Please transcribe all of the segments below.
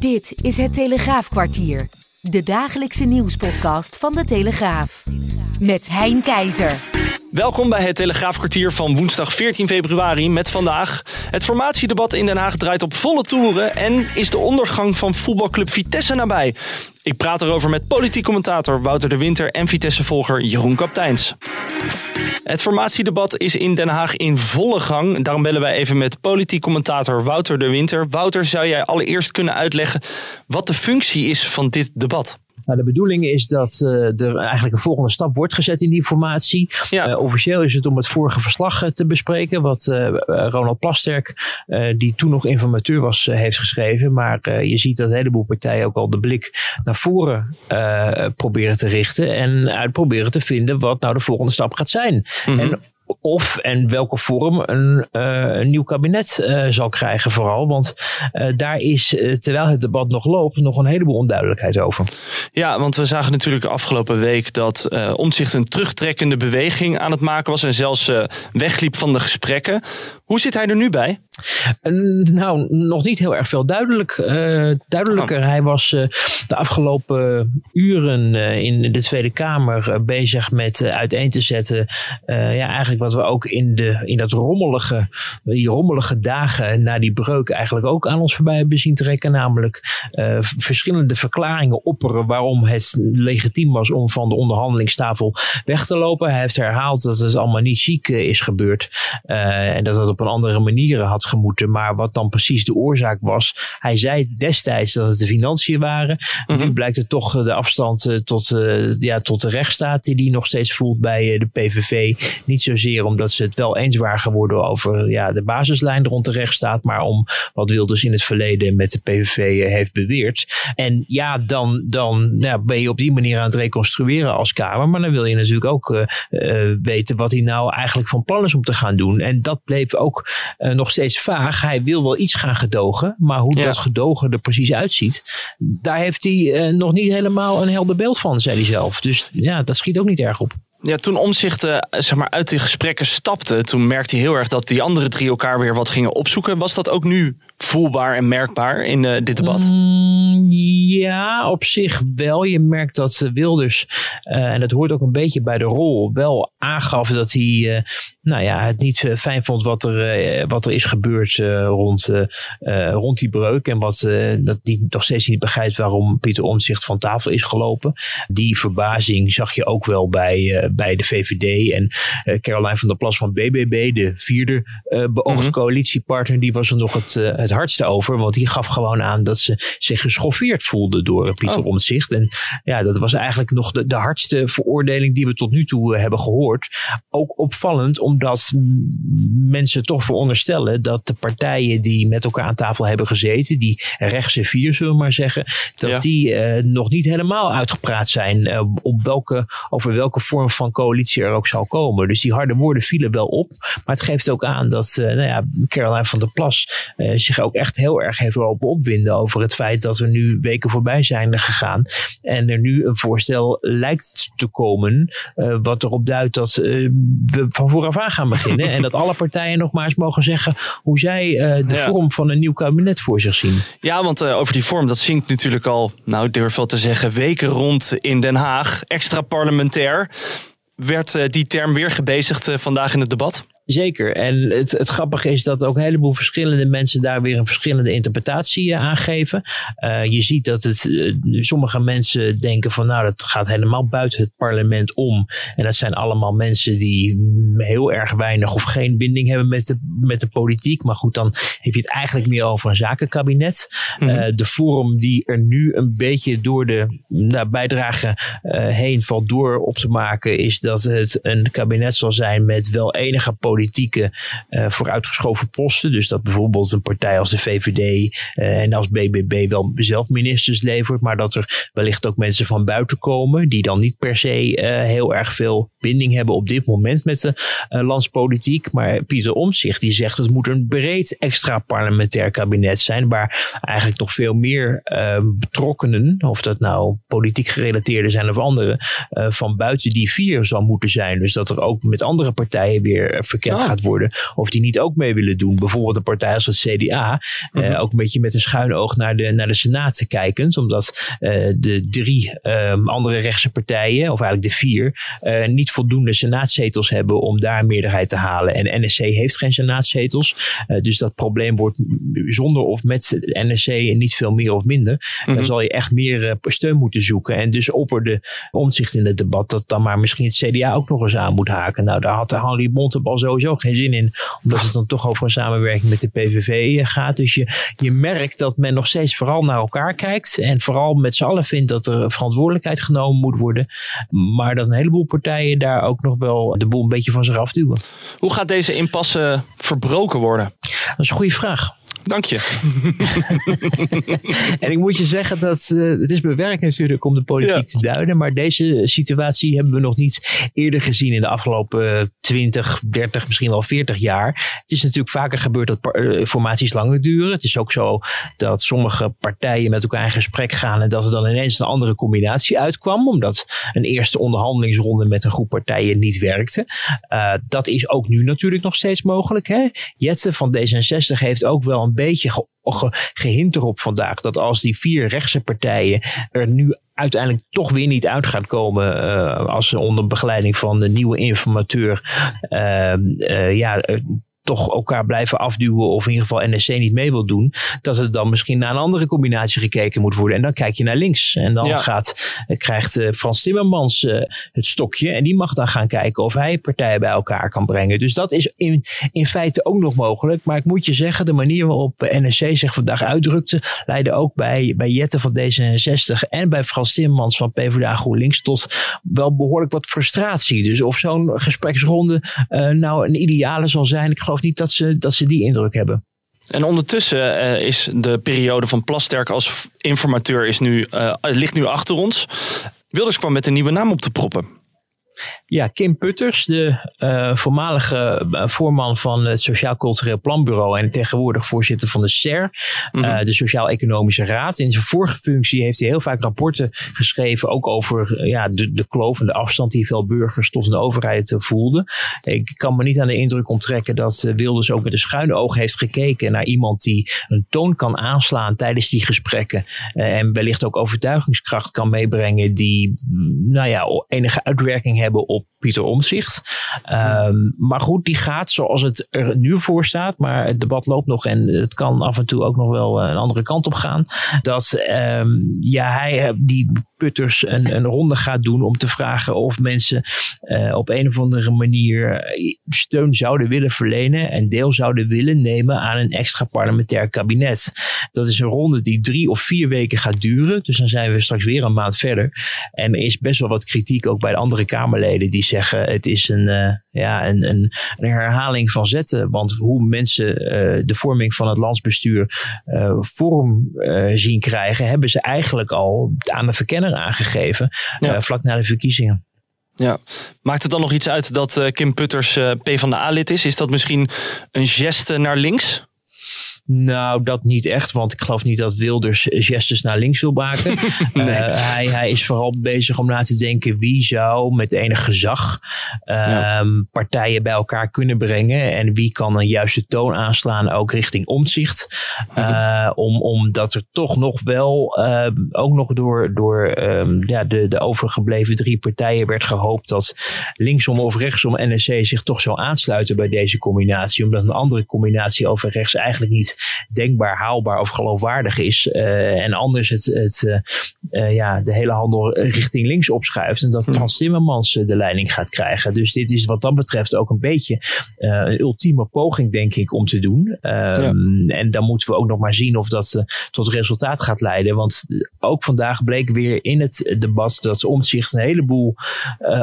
Dit is het Telegraafkwartier. De dagelijkse nieuwspodcast van de Telegraaf. Met Hein Keizer. Welkom bij het Telegraafkwartier van woensdag 14 februari met vandaag. Het formatiedebat in Den Haag draait op volle toeren en is de ondergang van voetbalclub Vitesse nabij. Ik praat erover met politiek commentator Wouter de Winter en Vitesse-volger Jeroen Kapteins. Het formatiedebat is in Den Haag in volle gang. Daarom bellen wij even met politiek commentator Wouter de Winter. Wouter, zou jij allereerst kunnen uitleggen wat de functie is van dit debat? Nou, de bedoeling is dat uh, er eigenlijk een volgende stap wordt gezet in die formatie. Ja. Uh, officieel is het om het vorige verslag uh, te bespreken, wat Ronald Plasterk, die toen nog informateur was, heeft geschreven. Maar je ziet dat een heleboel partijen ook al de blik naar voren proberen te richten en uit proberen te vinden wat nou de volgende stap gaat zijn. Mm -hmm. En of en welke vorm een, een nieuw kabinet uh, zal krijgen vooral. Want uh, daar is, terwijl het debat nog loopt, nog een heleboel onduidelijkheid over. Ja, want we zagen natuurlijk afgelopen week dat Omtzigt een terugtrekkende beweging aan het maken was en zelfs wegliep van de gesprekken. Hoe zit hij er nu bij? Nou, nog niet heel erg veel duidelijk. Uh, duidelijker. Oh. Hij was uh, de afgelopen uren uh, in de Tweede Kamer bezig met uiteen te zetten. ja, eigenlijk wat we ook in, de, in dat rommelige, die rommelige dagen na die breuk eigenlijk ook aan ons voorbij hebben zien trekken. Namelijk verschillende verklaringen opperen waarom het legitiem was om van de onderhandelingstafel weg te lopen. Hij heeft herhaald dat het allemaal niet ziek is gebeurd. en dat het op een andere manier had gemoeten. Maar wat dan precies de oorzaak was. Hij zei destijds dat het de financiën waren. Mm -hmm. Nu blijkt het toch de afstand tot, uh, ja, tot de rechtsstaat die hij nog steeds voelt bij de PVV. Niet zozeer omdat ze het wel eens waren geworden over ja, de basislijn rond de rechtsstaat. Maar om wat Wilders in het verleden met de PVV heeft beweerd. En ja, dan, dan ja, ben je op die manier aan het reconstrueren als Kamer. Maar dan wil je natuurlijk ook uh, uh, weten wat hij nou eigenlijk van plan is om te gaan doen. En dat bleef ook uh, nog steeds vaag. Hij wil wel iets gaan gedogen, maar hoe ja. dat gedogen er precies uitziet, daar heeft hij uh, nog niet helemaal een helder beeld van, zei hij zelf. Dus ja, dat schiet ook niet erg op. Ja, toen Omzicht uh, zeg maar uit die gesprekken stapte, toen merkte hij heel erg dat die andere drie elkaar weer wat gingen opzoeken. Was dat ook nu voelbaar en merkbaar in uh, dit debat? Mm, ja, op zich wel. Je merkt dat Wilders, uh, en dat hoort ook een beetje bij de rol, wel aangaf dat hij uh, nou ja, het niet fijn vond wat er, wat er is gebeurd rond, rond die breuk. En wat, dat hij nog steeds niet begrijpt waarom Pieter Omtzigt van tafel is gelopen. Die verbazing zag je ook wel bij, bij de VVD. En Caroline van der Plas van BBB, de vierde beoogde mm -hmm. coalitiepartner, die was er nog het, het hardste over. Want die gaf gewoon aan dat ze zich geschoffeerd voelde door Pieter oh. Omtzigt. En ja, dat was eigenlijk nog de, de hardste veroordeling die we tot nu toe hebben gehoord. Ook opvallend omdat mensen toch veronderstellen dat de partijen die met elkaar aan tafel hebben gezeten, die rechtse vier zullen we maar zeggen, dat ja. die uh, nog niet helemaal uitgepraat zijn uh, op welke, over welke vorm van coalitie er ook zal komen. Dus die harde woorden vielen wel op. Maar het geeft ook aan dat uh, nou ja, Caroline van der Plas zich ook echt heel erg heeft lopen opwinden over het feit dat er nu weken voorbij zijn gegaan. En er nu een voorstel lijkt te komen. Uh, wat erop duidt dat uh, we van vooraf aan gaan beginnen. en dat alle partijen nog maar eens mogen zeggen hoe zij uh, de ja. vorm van een nieuw kabinet voor zich zien. Ja, want over die vorm, dat zingt natuurlijk al, nou ik durf wel te zeggen, weken rond in Den Haag. Extra parlementair. Werd die term weer gebezigd vandaag in het debat? Zeker. En het, het grappige is dat ook een heleboel verschillende mensen daar weer een verschillende interpretatie uh, aan geven. Uh, je ziet dat het, uh, sommige mensen denken van nou dat gaat helemaal buiten het parlement om. En dat zijn allemaal mensen die heel erg weinig of geen binding hebben met de, met de politiek. Maar goed, dan heb je het eigenlijk meer over een zakenkabinet. Mm -hmm. de vorm die er nu een beetje door de nou, bijdrage heen valt door op te maken is dat het een kabinet zal zijn met wel enige politiek politieke uh, vooruitgeschoven posten. Dus dat bijvoorbeeld een partij als de VVD uh, en als BBB wel zelf ministers levert, maar dat er wellicht ook mensen van buiten komen die dan niet per se uh, heel erg veel binding hebben op dit moment met de landspolitiek. Maar Pieter Omtzigt die zegt het moet een breed extra parlementair kabinet zijn waar eigenlijk toch veel meer betrokkenen, of dat nou politiek gerelateerde zijn of andere, van buiten die vier zal moeten zijn. Dus dat er ook met andere partijen weer bekend oh. gaat worden. Of die niet ook mee willen doen. Bijvoorbeeld een partij als het CDA. Mhm. ook een beetje met een schuin oog naar de, naar de Senaat kijkend. Omdat de drie ehm, andere rechtse partijen, of eigenlijk de vier, niet voldoende senaatzetels hebben om daar meerderheid te halen. En NSC heeft geen senaatzetels. dus dat probleem wordt zonder of met NSC niet veel meer of minder. Dan mhm. zal je echt meer steun moeten zoeken. En dus opperde omzicht in het debat dat dan maar misschien het CDA ook nog eens aan moet haken. Nou, daar had Henry Bontebal sowieso geen zin in, omdat het dan toch over een samenwerking met de PVV gaat. Dus je, je merkt dat men nog steeds vooral naar elkaar kijkt en vooral met z'n allen vindt dat er verantwoordelijkheid genomen moet worden. Maar dat een heleboel partijen daar ook nog wel de boel een beetje van zich afduwen. Hoe gaat deze impasse verbroken worden? Dat is een goede vraag. Dank je. en ik moet je zeggen dat uh, het is bewerkt natuurlijk om de politiek te duiden. Maar deze situatie hebben we nog niet eerder gezien in de afgelopen 20, 30, misschien wel 40 jaar. Het is natuurlijk vaker gebeurd dat uh, formaties langer duren. Het is ook zo dat sommige partijen met elkaar in gesprek gaan en dat er dan ineens een andere combinatie uitkwam. Omdat een eerste onderhandelingsronde met een groep partijen niet werkte. Uh, dat is ook nu natuurlijk nog steeds mogelijk. Hè? Jette van D66 heeft ook wel een beetje ge, gehint erop vandaag dat als die vier rechtse partijen er nu uiteindelijk toch weer niet uit gaan komen uh, als ze onder begeleiding van de nieuwe informateur uh, uh, ja, toch elkaar blijven afduwen of in ieder geval NSC niet mee wil doen, dat er dan misschien naar een andere combinatie gekeken moet worden. En dan kijk je naar links. En dan gaat, eh, krijgt uh, Frans Timmermans uh, het stokje en die mag dan gaan kijken of hij partijen bij elkaar kan brengen. Dus dat is in, in feite ook nog mogelijk. Maar ik moet je zeggen, de manier waarop NSC zich vandaag uitdrukte, leidde ook bij, bij Jette van D66 en bij Frans Timmermans van PvdA GroenLinks tot wel behoorlijk wat frustratie. Dus of zo'n gespreksronde uh, nou een ideale zal zijn, ik geloof niet dat ze, dat ze die indruk hebben. En ondertussen uh, is de periode van Plasterk als informateur is nu, uh, ligt nu achter ons. Wilders kwam met een nieuwe naam op te proppen. Ja, Kim Putters, de uh, voormalige uh, voorman van het Sociaal Cultureel Planbureau en tegenwoordig voorzitter van de SER, mm -hmm. uh, de Sociaal-Economische Raad. In zijn vorige functie heeft hij heel vaak rapporten geschreven, ook over ja, de, de kloof en de afstand die veel burgers tot een overheid voelden. Ik kan me niet aan de indruk onttrekken dat Wilders ook met een schuine oog heeft gekeken naar iemand die een toon kan aanslaan tijdens die gesprekken en wellicht ook overtuigingskracht kan meebrengen die nou ja, enige uitwerking hebben op Pieter Omzicht. Um, maar goed, die gaat zoals het er nu voor staat. Maar het debat loopt nog en het kan af en toe ook nog wel een andere kant op gaan. Dat um, ja, hij die een, een ronde gaat doen om te vragen of mensen uh, op een of andere manier steun zouden willen verlenen en deel zouden willen nemen aan een extra parlementair kabinet. Dat is een ronde die drie of vier weken gaat duren. Dus dan zijn we straks weer een maand verder. En er is best wel wat kritiek ook bij de andere Kamerleden die zeggen het is een, uh, ja, een, een, herhaling van zetten. Want hoe mensen de vorming van het landsbestuur vorm zien krijgen, hebben ze eigenlijk al aan de verkenner aangegeven ja. vlak na de verkiezingen. Ja. Maakt het dan nog iets uit dat Kim Putters P van de A-lid is? Is dat misschien een geste naar links? Nou, dat niet echt, want ik geloof niet dat Wilders gestes naar links wil maken. nee. uh, hij, hij is vooral bezig om na te denken wie zou met enig gezag ja. partijen bij elkaar kunnen brengen en wie kan een juiste toon aanslaan ook richting omzicht. Uh, om, omdat er toch nog wel, ehm, ook nog door, door um, ja, de, de overgebleven drie partijen werd gehoopt dat linksom of rechtsom NSC zich toch zou aansluiten bij deze combinatie, omdat een andere combinatie over rechts eigenlijk niet denkbaar, haalbaar of geloofwaardig is. Uh, en anders het, het uh, uh, ja, de hele handel richting links opschuift. En dat hm. Frans Timmermans de leiding gaat krijgen. Dus dit is wat dat betreft ook een beetje een ultieme poging, denk ik, om te doen. Um, ja. En dan moeten we ook nog maar zien of dat tot resultaat gaat leiden. Want ook vandaag bleek weer in het debat dat Omtzigt een heleboel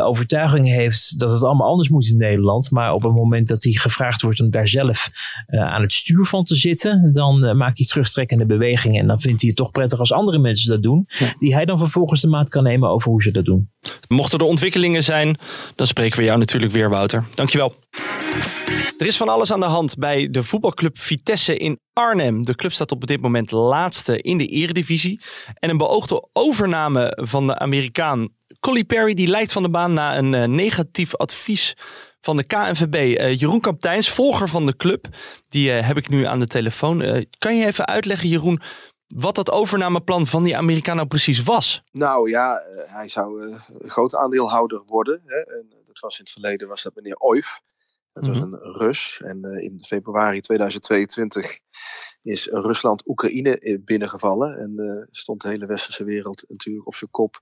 overtuigingen heeft dat het allemaal anders moet in Nederland. Maar op het moment dat hij gevraagd wordt om daar zelf aan het stuur van te zitten dan uh, maakt hij terugtrekkende bewegingen. En dan vindt hij het toch prettig als andere mensen dat doen. Ja. Die hij dan vervolgens de maat kan nemen over hoe ze dat doen. Mochten er ontwikkelingen zijn, dan spreken we jou natuurlijk weer, Wouter. Dankjewel. Er is van alles aan de hand bij de voetbalclub Vitesse in Arnhem. De club staat op dit moment laatste in de eredivisie. En een beoogde overname van de Amerikaan Colly Perry die leidt van de baan na een uh, negatief advies van de KNVB. Jeroen Kapteins, volger van de club, die heb ik nu aan de telefoon. kan je even uitleggen, Jeroen, wat dat overnameplan van die Amerikaan nou precies was? Nou ja, hij zou een groot aandeelhouder worden. Hè? En dat was in het verleden was dat meneer Oif. Dat was mhm. een Rus. En in februari 2022 is Rusland Oekraïne eh, binnengevallen. En uh, stond de hele westerse wereld natuurlijk op zijn kop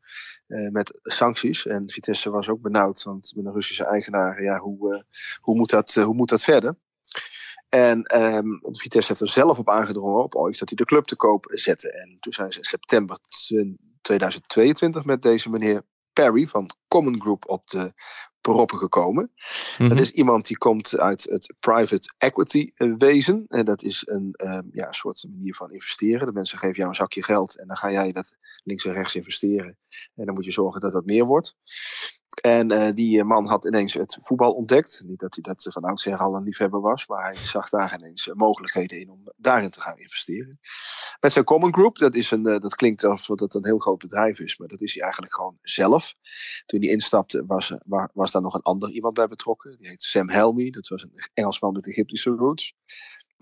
uh, met sancties. En Vitesse was ook benauwd, want met een Russische eigenaar, ja, hoe, hoe, moet, dat, hoe moet dat verder? En um, Vitesse heeft er zelf op aangedrongen, op ooit dat hij de club te koop zette. En toen zijn ze in september 2022 met deze meneer Perry van Common Group op de proppen gekomen. Dat mhm. is iemand die komt uit het private equity eh, wezen. En dat is een um, ja, soort manier van investeren. De mensen geven jou een zakje geld en dan ga jij dat links en rechts investeren. En dan moet je zorgen dat dat meer wordt. En uh, die eh, man had ineens het voetbal ontdekt. Niet dat hij dat van oudsher al een liefhebber was, maar hij zag daar ineens mogelijkheden in om daarin te gaan investeren. Met zijn Common Group, dat, is een, dat klinkt alsof dat een heel groot bedrijf is, maar dat is hij eigenlijk gewoon zelf. Toen hij instapte, was, was daar nog een ander iemand bij betrokken. Die heet Sam Helmy, dat was een Engelsman met Egyptische roots.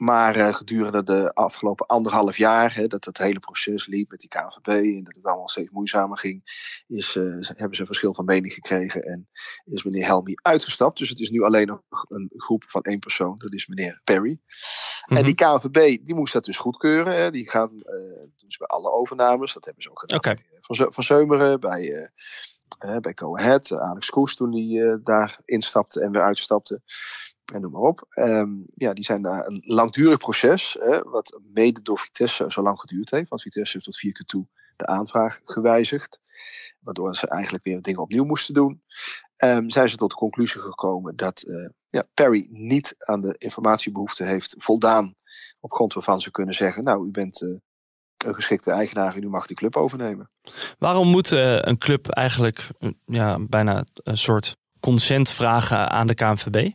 Maar uh, gedurende de afgelopen anderhalf jaar, hè, dat het hele proces liep met die KVB en dat het allemaal steeds moeizamer ging, is, uh, hebben ze een verschil van mening gekregen en is meneer Helmy uitgestapt. Dus het is nu alleen nog een groep van één persoon, dat is meneer Perry. En mhm. die KVB die moest dat dus goedkeuren. Hè. Die gaan uh, dus bij alle overnames, dat hebben ze ook gedaan. Okay. Van, van Zeumeren, bij, bij Go Ahead, Alex Koes toen die daar instapte en weer uitstapte en noem maar op. Ehm, ja, die zijn daar een langdurig proces, wat mede door Vitesse zo lang geduurd heeft. Want Vitesse heeft tot vier keer toe de aanvraag gewijzigd, waardoor ze eigenlijk weer dingen opnieuw moesten doen. Um, zijn ze tot de conclusie gekomen dat uh, ja, Perry niet aan de informatiebehoefte heeft voldaan, op grond waarvan ze kunnen zeggen, nou, u bent uh, een geschikte eigenaar en u mag die club overnemen. Waarom moet uh, een club eigenlijk ja, bijna een soort consent vragen aan de KNVB?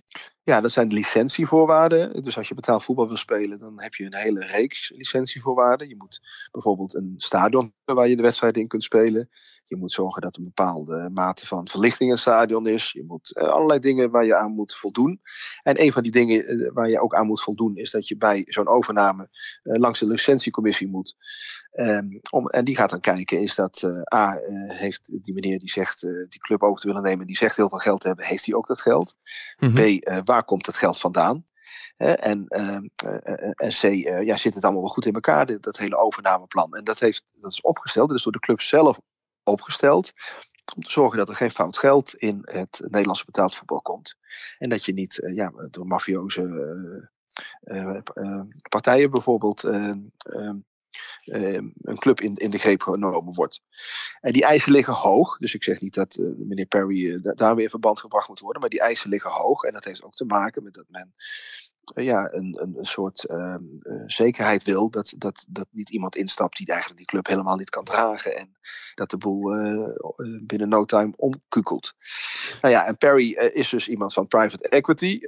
Ja, dat zijn de licentievoorwaarden. Dus als je betaald voetbal wil spelen, dan heb je een hele reeks licentievoorwaarden. Je moet bijvoorbeeld een stadion waar je de wedstrijd in kunt spelen. Je moet zorgen dat een bepaalde mate van verlichting in het stadion is. Je moet uh, allerlei dingen waar je aan moet voldoen. En een van die dingen uh, waar je ook aan moet voldoen, is dat je bij zo'n overname uh, langs de licentiecommissie moet. Um, om, en die gaat dan kijken, is dat A, heeft die meneer die zegt die club over te willen nemen, die zegt heel veel geld te hebben, heeft hij ook dat geld? Mm -hmm. B, waar komt het geld vandaan? En, ehm, en C, ja, zit het allemaal wel goed in elkaar, dat hele overnameplan. En dat, heeft, dat is opgesteld, dat is door de club zelf opgesteld. Om te zorgen dat er geen fout geld in het Nederlandse betaald voetbal komt. En dat je niet ja, door mafioze partijen bijvoorbeeld een club in, in de greep genomen wordt. En die eisen liggen hoog. Dus ik zeg niet dat meneer Perry daar weer in verband gebracht moet worden. Maar die eisen liggen hoog. En dat heeft ook te maken met dat men eh, ja, een, een, soort ehm, eh, zekerheid wil dat, dat, dat niet iemand instapt die eigenlijk die club helemaal niet kan dragen en dat de boel binnen no time omkukelt. Nou ja, en Perry is dus iemand van private equity.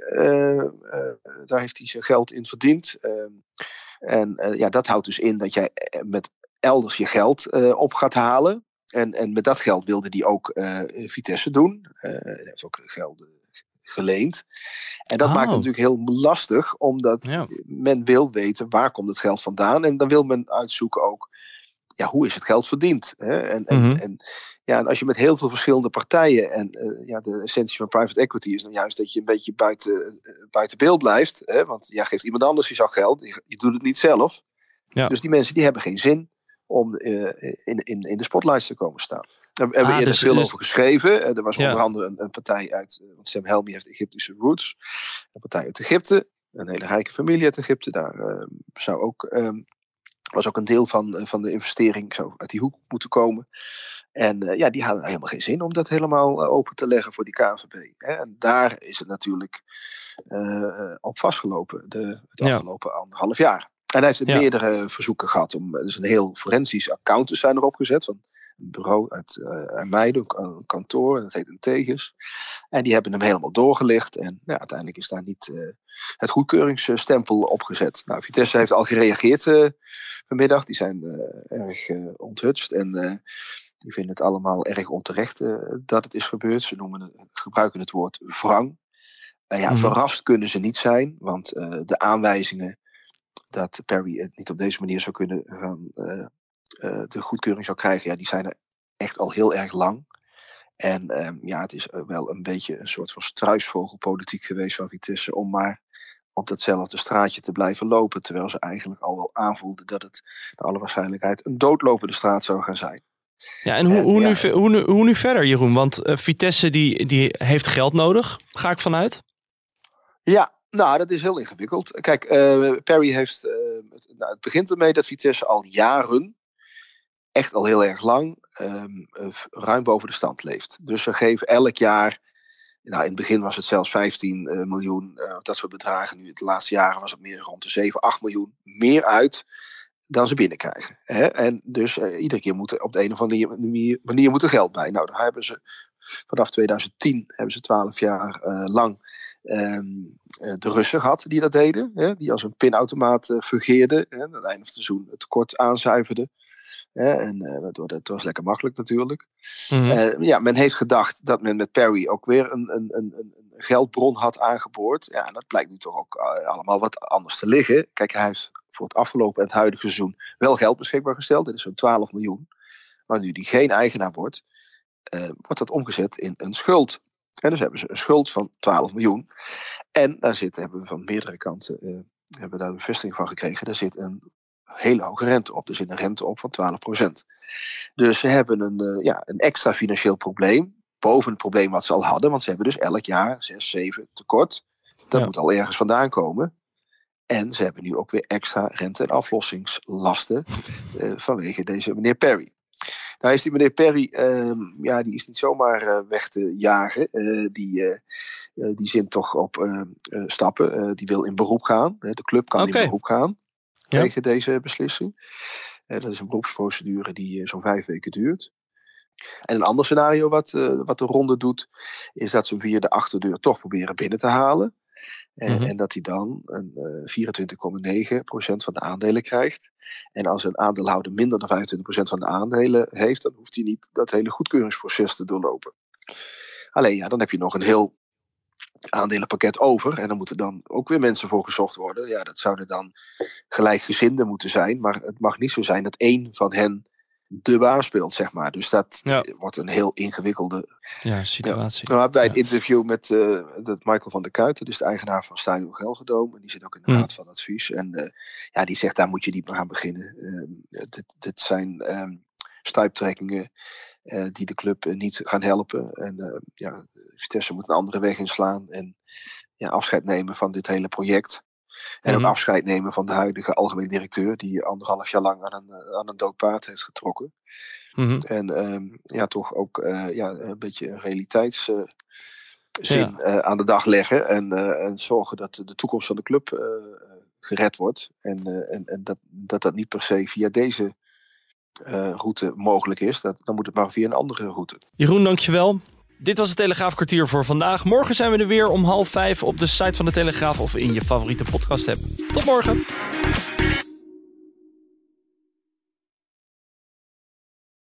daar heeft hij zijn geld in verdiend. En ja, dat houdt dus in dat jij met elders je geld op gaat halen. En, en met dat geld wilde hij ook Vitesse doen. hij heeft ook geld geleend. En dat maakt het oh. natuurlijk heel lastig, omdat men wil weten waar komt het geld vandaan. En dan wil men uitzoeken ook, ja, hoe is het geld verdiend? Hè? En, en, mhm. en, ja, en als je met heel veel verschillende partijen, en uh, ja, de essentie van private equity is dan juist dat je een beetje buiten, uh, buiten beeld blijft. Hè? Want ja, geeft iemand anders je zak geld, je, je doet het niet zelf. Ja. Dus die mensen die hebben geen zin om uh, in, in, in de spotlights te komen staan. Daar hebben we ah, eerder dus, veel dus... over geschreven. Eh, er was onder andere een, een, partij uit, eh, want Sam Helmy heeft Egyptische roots. Een partij uit Egypte, een hele rijke familie uit Egypte. Daar zou ook, um, was ook een deel van, van de investering zou uit die hoek moeten komen. En uh, ja, die hadden helemaal geen zin om dat helemaal open te leggen voor die KVB. En daar is het natuurlijk uh, op vastgelopen de, het afgelopen ja. anderhalf jaar. En hij heeft ja. meerdere verzoeken gehad om, dus een heel forensisch account zijn erop gezet. Van bureau uit, uh, uit Meiden, een kantoor, dat heet een Tegers. En die hebben hem helemaal doorgelicht. En nou, uiteindelijk is daar niet uh, het goedkeuringsstempel opgezet. Nou, Vitesse heeft al gereageerd uh, vanmiddag. Die zijn erg onthutst en die vinden het allemaal erg onterecht dat het is gebeurd. Ze noemen het, gebruiken het woord wrang. Nou ja, Mhm. verrast kunnen ze niet zijn, want eh, de aanwijzingen dat Perry het niet op deze manier zou kunnen gaan, eh, eh, de goedkeuring zou krijgen, ja, die zijn er echt al heel erg lang. En ehm, ja, het is eh, wel een beetje een soort van struisvogelpolitiek geweest van Vitesse om maar op datzelfde straatje te blijven lopen. Terwijl ze eigenlijk al wel aanvoelden dat het naar alle waarschijnlijkheid een doodlopende straat zou gaan zijn. Ja, en hoe, En, hoe, ja. nu, hoe, nu, hoe nu verder, Jeroen? Want eh, Vitesse die, die heeft geld nodig, ga ik vanuit. Ja, nou, dat is heel ingewikkeld. Kijk, eh, Perry heeft. eh, het, nou, het begint ermee dat Vitesse al jaren, echt al heel erg lang, ehm, eh, ruim boven de stand leeft. Dus ze geven elk jaar. Nou, in het begin was het zelfs 15 eh, miljoen, eh, dat soort bedragen. Nu, de laatste jaren was het meer rond de 7, 8 miljoen. Meer uit dan ze binnenkrijgen. Hè? En dus iedere keer moet er op de een of andere manier, manier er geld bij. Nou, daar hebben ze vanaf 2010 hebben ze 12 jaar lang ehm, eh, de Russen gehad die dat deden. Hè? Die als een pinautomaat eh fungeerden. Hè? Aan het einde van het seizoen het tekort aanzuiverden. En dat, dat was lekker makkelijk natuurlijk. Mhm. Eh, ja, men heeft gedacht dat men met Perry ook weer een, een, een, een geldbron had aangeboord. Ja, en dat blijkt nu toch ook eh, allemaal wat anders te liggen. Kijk, hij heeft voor het afgelopen en het huidige seizoen wel geld beschikbaar gesteld. Dit is zo'n 12 miljoen. Maar nu die geen eigenaar wordt, eh, wordt dat omgezet in een schuld. En dus hebben ze een schuld van 12 miljoen. En daar zit, hebben we van meerdere kanten eh, hebben we daar een bevestiging van gekregen. Daar zit een hele hoge rente op. Er zit een rente op van 12% Dus ze hebben een, eh, ja, een extra financieel probleem. Boven het probleem wat ze al hadden. Want ze hebben dus elk jaar 6, 7 tekort. Dat Ja. moet al ergens vandaan komen. En ze hebben nu ook weer extra rente- en aflossingslasten eh, vanwege deze meneer Perry. Nou is die meneer Perry, ehm, ja, die is niet zomaar eh, weg te jagen. Die, die zint toch op eh, eh, stappen. Die wil in beroep gaan. De club kan in beroep gaan. Tegen deze beslissing. Eh, dat is een beroepsprocedure die eh, zo'n vijf weken duurt. En een ander scenario wat, eh, wat de ronde doet, is dat ze hem via de achterdeur toch proberen binnen te halen. En, Mhm. en dat hij dan een eh 24,9% van de aandelen krijgt. En als een aandeelhouder minder dan 25% van de aandelen heeft, dan hoeft hij niet dat hele goedkeuringsproces te doorlopen. Alleen ja, dan heb je nog een heel aandelenpakket over. En dan moeten dan ook weer mensen voor gezocht worden. Ja, dat zouden dan gelijkgezinden moeten zijn. Maar het mag niet zo zijn dat één van hen de baan speelt, zeg maar. Dus dat Ja. wordt een heel ingewikkelde Ja, situatie. nou, hebben wij Ja. het interview met eh, dat Michael van der Kuiten, dus de eigenaar van Stadion Gelredome. En die zit ook in de Hmm. raad van advies. En eh, ja, die zegt, daar moet je niet meer aan beginnen. Ehm, dit, dit zijn ehm stuiptrekkingen eh, die de club eh, niet gaan helpen. En eh, ja, Vitesse moet een andere weg inslaan. En ja, afscheid nemen van dit hele project. En Mhm. ook afscheid nemen van de huidige algemeen directeur, die anderhalf jaar lang aan een, aan een dood paard heeft getrokken. Mhm. En ehm, ja, toch ook ja, een beetje een realiteitszin Ja. aan de dag leggen. En, en zorgen dat de toekomst van de club gered wordt. En, en, en dat, dat dat niet per se via deze eh, route mogelijk is. Dat, dan moet het maar via een andere route. Jeroen, dankjewel. Dit was het Telegraafkwartier voor vandaag. Morgen zijn we er weer om half vijf op de site van de Telegraaf of in je favoriete podcast app. Tot morgen.